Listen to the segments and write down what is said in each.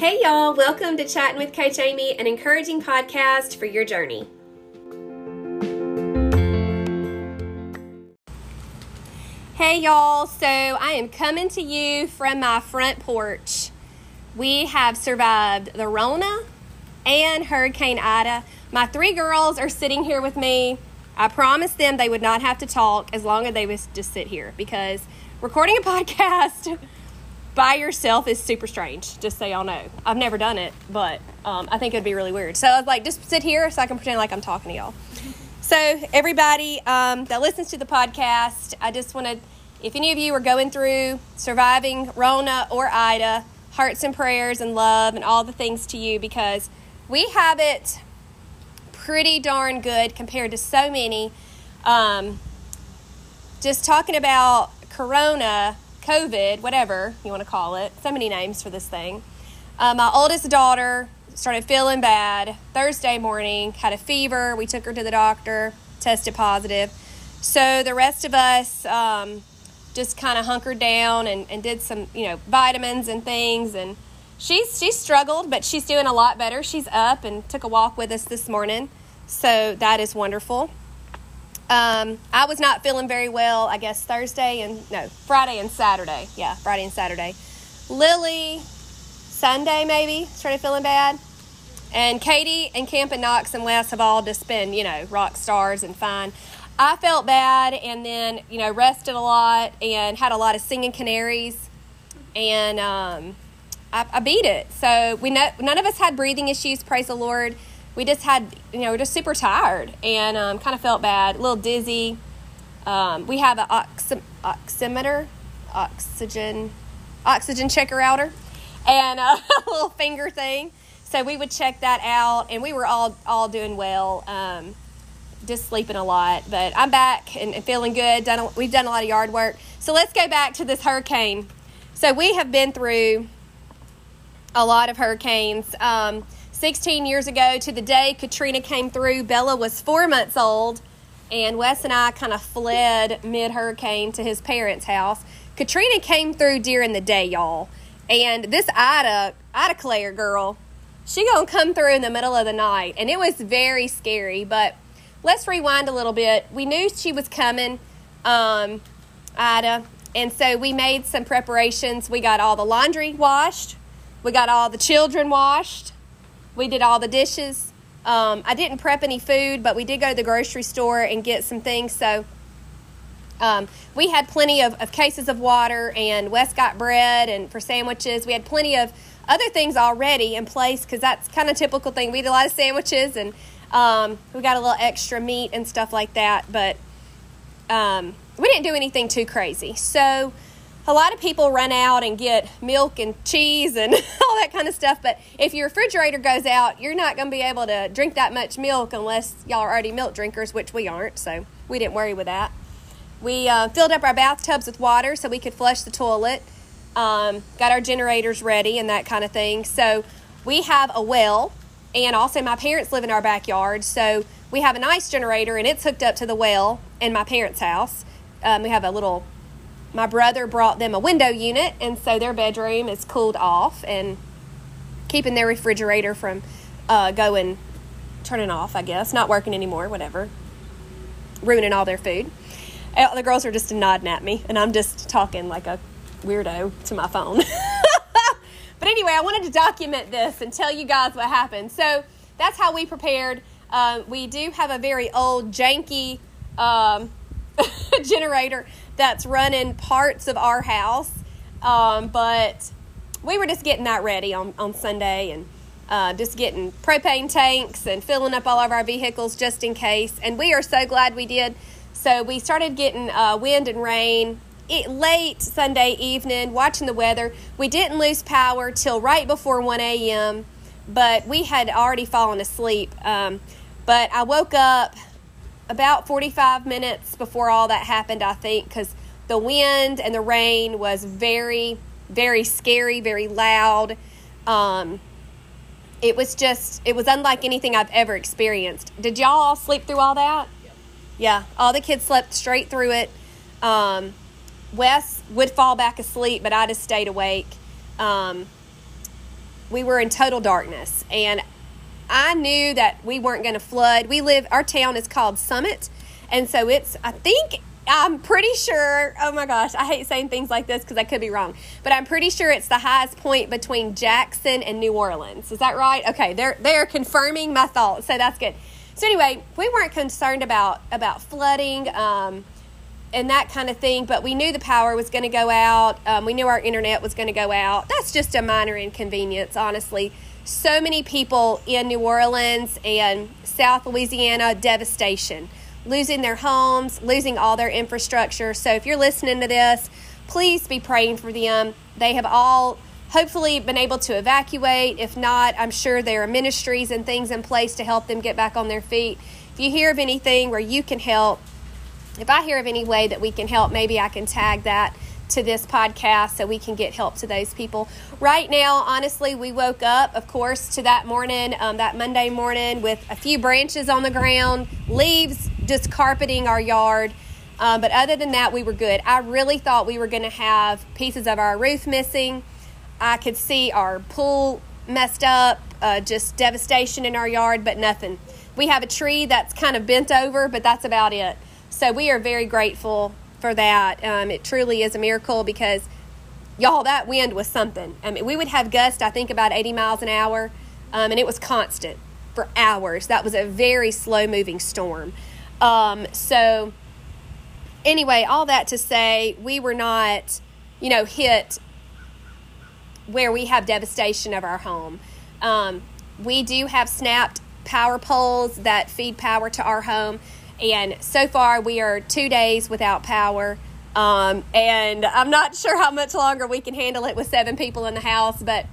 Hey, y'all, welcome to Chatting with Coach Amy, an encouraging podcast for your journey. Hey, y'all, so I am coming to you from my front porch. We have survived the Rona and Hurricane Ida. My three girls are sitting here with me. I promised them they would not have to talk as long as they would just sit here because recording a podcast by yourself is super strange, just so y'all know. I've never done it, but um, I think it'd be really weird. So I was like, just sit here so I can pretend like I'm talking to y'all. So, everybody um, that listens to the podcast, I just wanted, if any of you are going through surviving Rona or Ida, hearts and prayers and love and all the things to you because we have it pretty darn good compared to so many. Um, just talking about Corona COVID, whatever you want to call it, so many names for this thing. Uh, my oldest daughter started feeling bad Thursday morning, had a fever. We took her to the doctor, tested positive. So the rest of us um, just kind of hunkered down and, and did some, you know, vitamins and things. And she's she's struggled, but she's doing a lot better. She's up and took a walk with us this morning, so that is wonderful. Um, I was not feeling very well, I guess Thursday and no, Friday and Saturday. Yeah, Friday and Saturday. Lily, Sunday maybe, started feeling bad. And Katie and Camp and Knox and Wes have all just been, you know, rock stars and fine. I felt bad and then, you know, rested a lot and had a lot of singing canaries. And um, I, I beat it. So we know, none of us had breathing issues, praise the Lord we just had, you know, we're just super tired and um, kind of felt bad, a little dizzy. Um, we have an oxy- oximeter, oxygen, oxygen checker outer, and a little finger thing. So we would check that out, and we were all all doing well. Um, just sleeping a lot, but I'm back and, and feeling good. Done, a, we've done a lot of yard work. So let's go back to this hurricane. So we have been through a lot of hurricanes. Um, 16 years ago to the day Katrina came through, Bella was four months old, and Wes and I kind of fled mid hurricane to his parents' house. Katrina came through during the day, y'all, and this Ida, Ida Claire girl, she gonna come through in the middle of the night, and it was very scary. But let's rewind a little bit. We knew she was coming, um, Ida, and so we made some preparations. We got all the laundry washed, we got all the children washed we did all the dishes. Um, I didn't prep any food, but we did go to the grocery store and get some things. So um, we had plenty of, of, cases of water, and Wes got bread and for sandwiches. We had plenty of other things already in place because that's kind of typical thing. We eat a lot of sandwiches, and um, we got a little extra meat and stuff like that. But um, we didn't do anything too crazy. So a lot of people run out and get milk and cheese and all that kind of stuff. But if your refrigerator goes out, you're not going to be able to drink that much milk unless y'all are already milk drinkers, which we aren't. So we didn't worry with that. We uh, filled up our bathtubs with water so we could flush the toilet. Um, got our generators ready and that kind of thing. So we have a well, and also my parents live in our backyard. So we have a nice generator, and it's hooked up to the well in my parents' house. Um, we have a little my brother brought them a window unit, and so their bedroom is cooled off and keeping their refrigerator from uh, going, turning off, I guess, not working anymore, whatever, ruining all their food. Uh, the girls are just nodding at me, and I'm just talking like a weirdo to my phone. but anyway, I wanted to document this and tell you guys what happened. So that's how we prepared. Uh, we do have a very old, janky um, generator that's running parts of our house. Um, but we were just getting that ready on, on Sunday and uh, just getting propane tanks and filling up all of our vehicles just in case. And we are so glad we did. So we started getting uh, wind and rain it, late Sunday evening, watching the weather. We didn't lose power till right before 1 a.m., but we had already fallen asleep. Um, but I woke up about 45 minutes before all that happened, I think, because the wind and the rain was very, very scary, very loud. Um, it was just, it was unlike anything I've ever experienced. Did y'all all sleep through all that? Yeah, yeah all the kids slept straight through it. Um, Wes would fall back asleep, but I just stayed awake. Um, we were in total darkness. And I knew that we weren't going to flood. We live, our town is called Summit. And so it's, I think, I'm pretty sure, oh my gosh, I hate saying things like this because I could be wrong, but I'm pretty sure it's the highest point between Jackson and New Orleans. Is that right? Okay, they're, they're confirming my thoughts, so that's good. So anyway, we weren't concerned about, about flooding. Um, and that kind of thing. But we knew the power was going to go out. Um, we knew our internet was going to go out. That's just a minor inconvenience, honestly. So many people in New Orleans and South Louisiana, devastation, losing their homes, losing all their infrastructure. So if you're listening to this, please be praying for them. They have all hopefully been able to evacuate. If not, I'm sure there are ministries and things in place to help them get back on their feet. If you hear of anything where you can help, if I hear of any way that we can help, maybe I can tag that to this podcast so we can get help to those people. Right now, honestly, we woke up, of course, to that morning, um, that Monday morning, with a few branches on the ground, leaves just carpeting our yard. Um, but other than that, we were good. I really thought we were going to have pieces of our roof missing. I could see our pool messed up, uh, just devastation in our yard, but nothing. We have a tree that's kind of bent over, but that's about it. So we are very grateful for that. Um, it truly is a miracle because, y'all, that wind was something. I mean, we would have gusts, I think, about 80 miles an hour, um, and it was constant for hours. That was a very slow moving storm. Um, so, anyway, all that to say, we were not, you know, hit where we have devastation of our home. Um, we do have snapped power poles that feed power to our home. And so far, we are two days without power. Um, and I'm not sure how much longer we can handle it with seven people in the house, but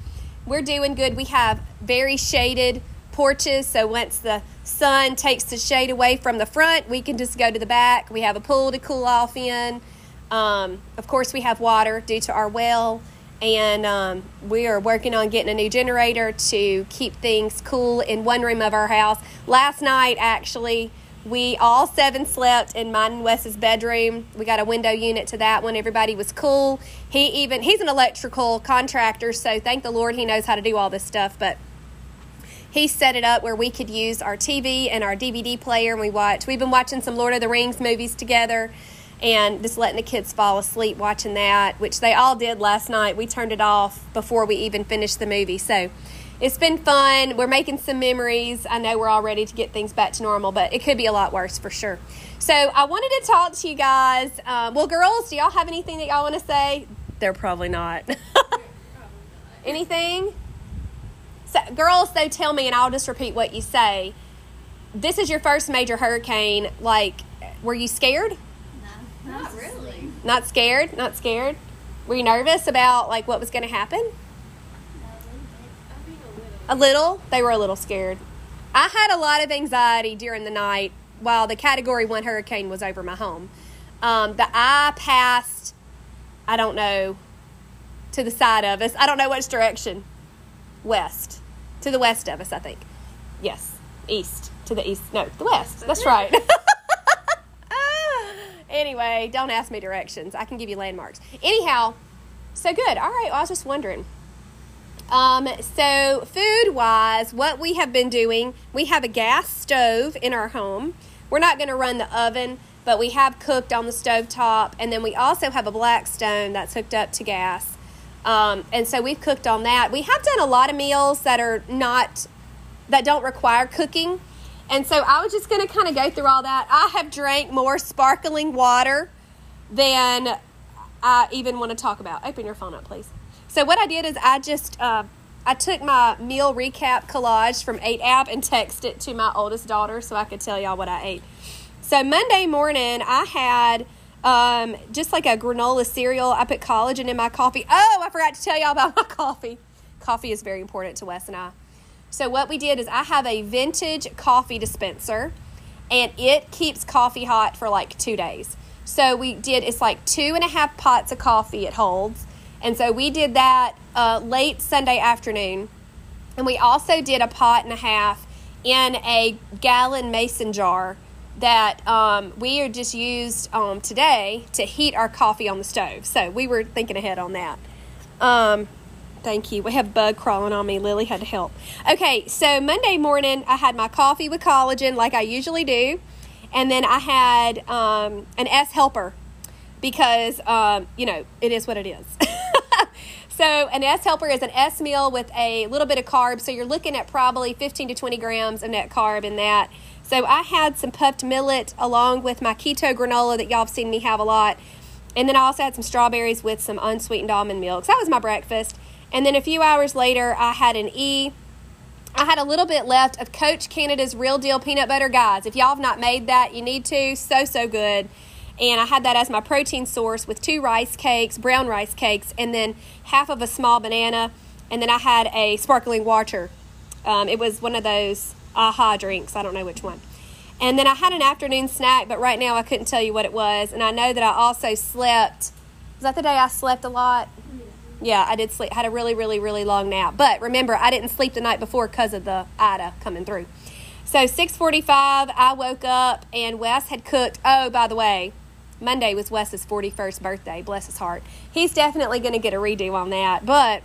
we're doing good. We have very shaded porches, so once the sun takes the shade away from the front, we can just go to the back. We have a pool to cool off in. Um, of course, we have water due to our well, and um, we are working on getting a new generator to keep things cool in one room of our house. Last night, actually, we all seven slept in mine and Wes's bedroom. We got a window unit to that one. Everybody was cool. He even he's an electrical contractor, so thank the Lord he knows how to do all this stuff. But he set it up where we could use our TV and our DVD player, and we watched. We've been watching some Lord of the Rings movies together, and just letting the kids fall asleep watching that, which they all did last night. We turned it off before we even finished the movie, so it's been fun. We're making some memories. I know we're all ready to get things back to normal, but it could be a lot worse for sure. So I wanted to talk to you guys. Um, well, girls, do y'all have anything that y'all want to say? They're probably not. anything? So, girls, though, tell me, and I'll just repeat what you say. This is your first major hurricane. Like, were you scared? No, not really. Not scared? Not scared? Were you nervous about like what was going to happen? A little. They were a little scared. I had a lot of anxiety during the night while the Category One hurricane was over my home. Um, the eye passed. I don't know to the side of us. I don't know which direction. West to the west of us, I think. Yes, east to the east. No, the west. That's right. anyway, don't ask me directions. I can give you landmarks. Anyhow, so good. All right. Well, I was just wondering. Um, so, food wise, what we have been doing, we have a gas stove in our home. We're not going to run the oven, but we have cooked on the stove top, and then we also have a Blackstone that's hooked up to gas. Um, and so we've cooked on that. We have done a lot of meals that are not that don't require cooking. And so I was just going to kind of go through all that. I have drank more sparkling water than I even want to talk about. Open your phone up, please. So what I did is I just uh, I took my meal recap collage from 8 app and texted it to my oldest daughter so I could tell y'all what I ate. So Monday morning I had um, just like a granola cereal. I put collagen in my coffee. Oh, I forgot to tell y'all about my coffee. Coffee is very important to Wes and I. So what we did is I have a vintage coffee dispenser and it keeps coffee hot for like two days. So we did it's like two and a half pots of coffee it holds and so we did that uh, late Sunday afternoon. And we also did a pot and a half in a gallon mason jar that um, we are just used um, today to heat our coffee on the stove. So we were thinking ahead on that. Um, Thank you. We have bug crawling on me. Lily had to help. Okay, so Monday morning I had my coffee with collagen like I usually do, and then I had um, an S helper because um, you know it is what it is. so an S helper is an S meal with a little bit of carbs. So you're looking at probably 15 to 20 grams of net carb in that. So I had some puffed millet along with my keto granola that y'all have seen me have a lot. And then I also had some strawberries with some unsweetened almond milk. So that was my breakfast. And then a few hours later, I had an E. I had a little bit left of Coach Canada's Real Deal Peanut Butter. Guys, if y'all have not made that, you need to. So, so good. And I had that as my protein source with two rice cakes, brown rice cakes, and then half of a small banana. And then I had a sparkling water. Um, it was one of those aha drinks. I don't know which one. And then I had an afternoon snack, but right now I couldn't tell you what it was. And I know that I also slept. Was that the day I slept a lot? Yeah, I did sleep. Had a really, really, really long nap. But remember, I didn't sleep the night before because of the Ida coming through. So 6:45, I woke up and Wes had cooked. Oh, by the way, Monday was Wes's 41st birthday. Bless his heart. He's definitely going to get a redo on that. But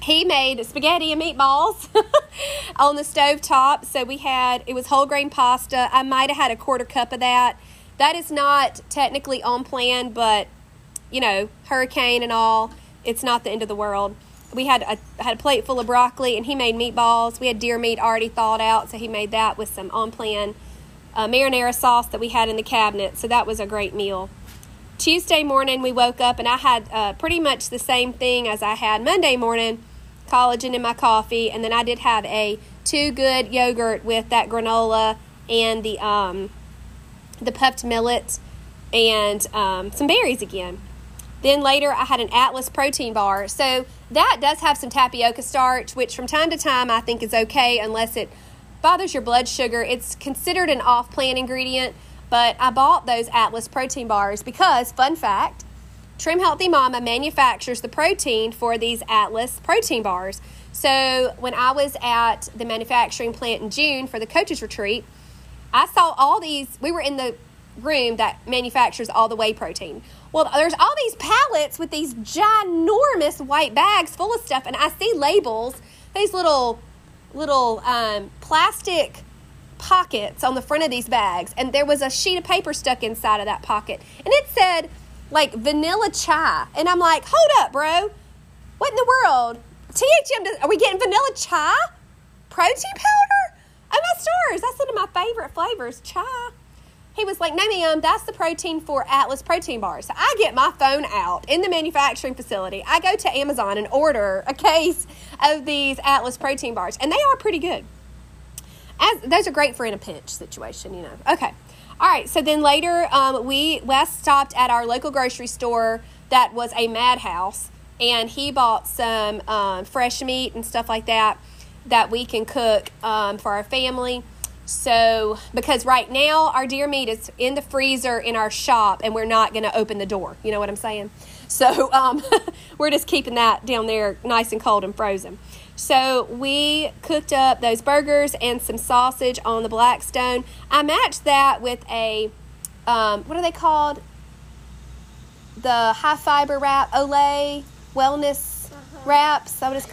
he made spaghetti and meatballs on the stove top. So we had it was whole grain pasta. I might have had a quarter cup of that. That is not technically on plan, but you know, hurricane and all it's not the end of the world. We had a had a plate full of broccoli, and he made meatballs. We had deer meat already thawed out, so he made that with some on plan uh, marinara sauce that we had in the cabinet. So that was a great meal. Tuesday morning, we woke up, and I had uh, pretty much the same thing as I had Monday morning collagen in my coffee, and then I did have a Two Good yogurt with that granola and the um, the puffed millet and um, some berries again. Then later, I had an Atlas protein bar. So that does have some tapioca starch, which from time to time I think is okay unless it bothers your blood sugar. It's considered an off plan ingredient, but I bought those Atlas protein bars because, fun fact, Trim Healthy Mama manufactures the protein for these Atlas protein bars. So when I was at the manufacturing plant in June for the coaches retreat, I saw all these. We were in the room that manufactures all the whey protein. Well, there's all these pallets with these ginormous white bags full of stuff, and I see labels, these little little um, plastic pockets on the front of these bags, and there was a sheet of paper stuck inside of that pocket, and it said like vanilla chai, and I'm like, hold up, bro, what in the world? THM, are we getting vanilla chai? Protein powder? Oh my stars, that's one of my favorite flavors, chai. He was like, no, ma'am, that's the protein for Atlas protein bars. So I get my phone out in the manufacturing facility. I go to Amazon and order a case of these Atlas protein bars, and they are pretty good. As, those are great for in a pinch situation, you know. Okay. All right. So then later, um, we Wes stopped at our local grocery store that was a madhouse, and he bought some um, fresh meat and stuff like that that we can cook um, for our family. So, because right now our deer meat is in the freezer in our shop and we're not going to open the door. You know what I'm saying? So, um, we're just keeping that down there nice and cold and frozen. So, we cooked up those burgers and some sausage on the Blackstone. I matched that with a, um, what are they called? The high fiber wrap, Olé wellness uh-huh. wraps. I would just,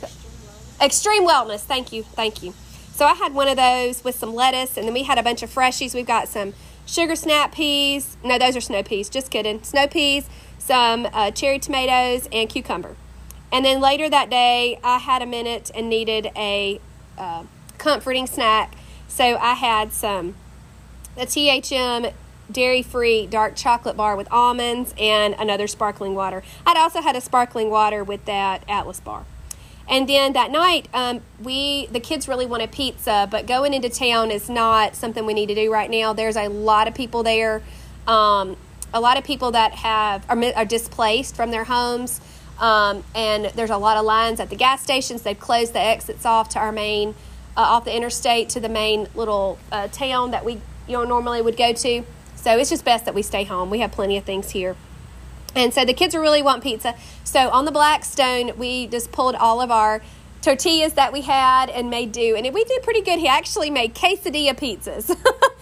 Xtreme Wellness. Thank you. Thank you. So I had one of those with some lettuce, and then we had a bunch of freshies. We've got some sugar snap peas. No, those are snow peas. Just kidding. Snow peas, some uh, cherry tomatoes, and cucumber. And then later that day, I had a minute and needed a uh, comforting snack. So I had some a THM dairy free dark chocolate bar with almonds and another sparkling water. I'd also had a sparkling water with that Atlas bar. And then that night, um, we the kids really wanted pizza, but going into town is not something we need to do right now. There's a lot of people there, um, a lot of people that have are, are displaced from their homes, um, and there's a lot of lines at the gas stations. They've closed the exits off to our main, uh, off the interstate to the main little uh, town that we you know normally would go to. So it's just best that we stay home. We have plenty of things here. And so the kids really want pizza. So on the Blackstone, we just pulled all of our tortillas that we had and made do. And we did pretty good. He actually made quesadilla pizzas.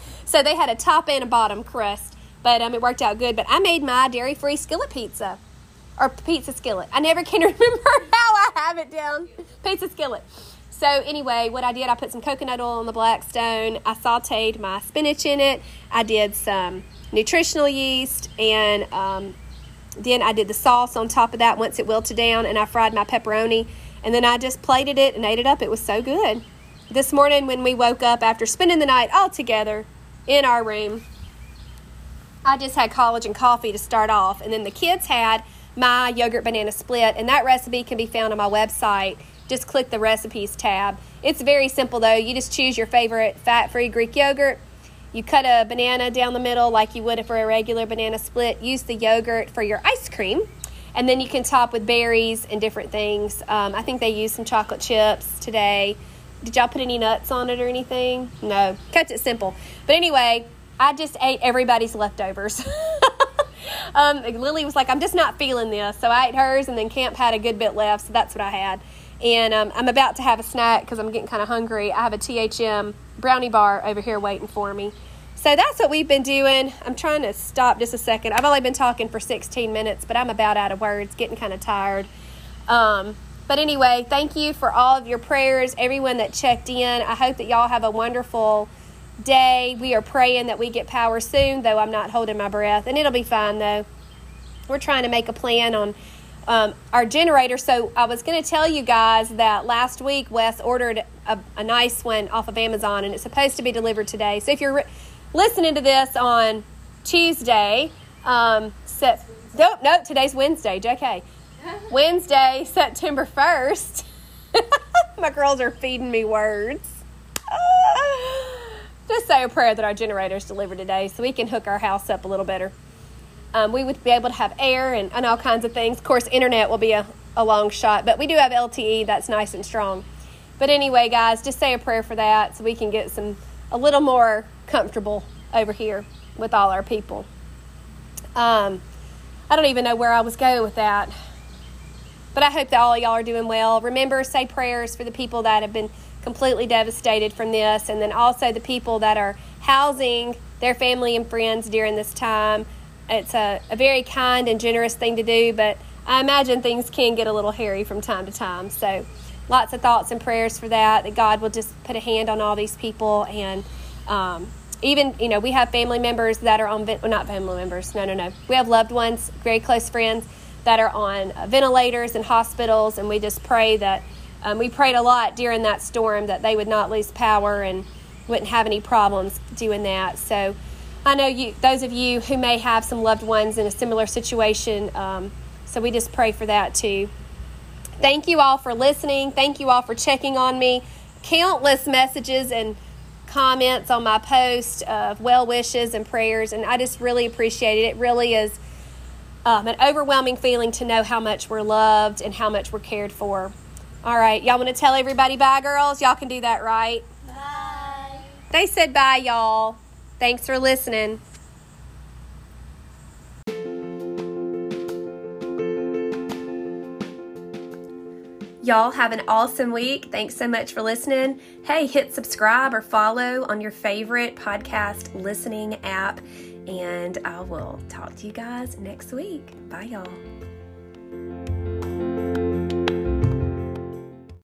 so they had a top and a bottom crust. But um, it worked out good. But I made my dairy free skillet pizza or pizza skillet. I never can remember how I have it down. Pizza skillet. So anyway, what I did, I put some coconut oil on the Blackstone. I sauteed my spinach in it. I did some nutritional yeast, and um, then I did the sauce on top of that once it wilted down, and I fried my pepperoni, and then I just plated it and ate it up. It was so good. This morning, when we woke up after spending the night all together in our room, I just had collagen coffee to start off, and then the kids had my yogurt banana split, and that recipe can be found on my website. Just click the recipes tab. It's very simple though. You just choose your favorite fat free Greek yogurt. You cut a banana down the middle like you would for a regular banana split. Use the yogurt for your ice cream. And then you can top with berries and different things. Um, I think they used some chocolate chips today. Did y'all put any nuts on it or anything? No. Kept it simple. But anyway, I just ate everybody's leftovers. um, Lily was like, I'm just not feeling this. So I ate hers, and then Camp had a good bit left. So that's what I had. And um, I'm about to have a snack because I'm getting kind of hungry. I have a THM brownie bar over here waiting for me. So that's what we've been doing. I'm trying to stop just a second. I've only been talking for 16 minutes, but I'm about out of words, getting kind of tired. Um, but anyway, thank you for all of your prayers, everyone that checked in. I hope that y'all have a wonderful day. We are praying that we get power soon, though I'm not holding my breath. And it'll be fine, though. We're trying to make a plan on um, our generator. So I was going to tell you guys that last week Wes ordered a, a, nice one off of Amazon, and it's supposed to be delivered today. So if you're re- listening to this on Tuesday, um, set, nope, nope, today's Wednesday, JK. Wednesday, September 1st. My girls are feeding me words. Just say a prayer that our generator's delivered today so we can hook our house up a little better. Um, we would be able to have air and, and all kinds of things. Of course, internet will be a, a long shot, but we do have LTE that's nice and strong. But anyway, guys, just say a prayer for that so we can get some a little more comfortable over here with all our people. Um, I don't even know where I was going with that. But I hope that all y'all are doing well. Remember, say prayers for the people that have been completely devastated from this, and then also the people that are housing their family and friends during this time. It's a, a very kind and generous thing to do, but I imagine things can get a little hairy from time to time. So, lots of thoughts and prayers for that, that God will just put a hand on all these people. And um, even, you know, we have family members that are on, well, not family members, no, no, no. We have loved ones, very close friends that are on ventilators and hospitals, and we just pray that um, we prayed a lot during that storm that they would not lose power and wouldn't have any problems doing that. So I know you, those of you who may have some loved ones in a similar situation. Um, so we just pray for that too. Thank you all for listening. Thank you all for checking on me. Countless messages and comments on my post of well wishes and prayers, and I just really appreciate it. It really is um, an overwhelming feeling to know how much we're loved and how much we're cared for. All right, y'all want to tell everybody bye, girls? Y'all can do that, right? Bye. They said bye, y'all. Thanks for listening. Y'all have an awesome week. Thanks so much for listening. Hey, hit subscribe or follow on your favorite podcast listening app, and I will talk to you guys next week. Bye, y'all.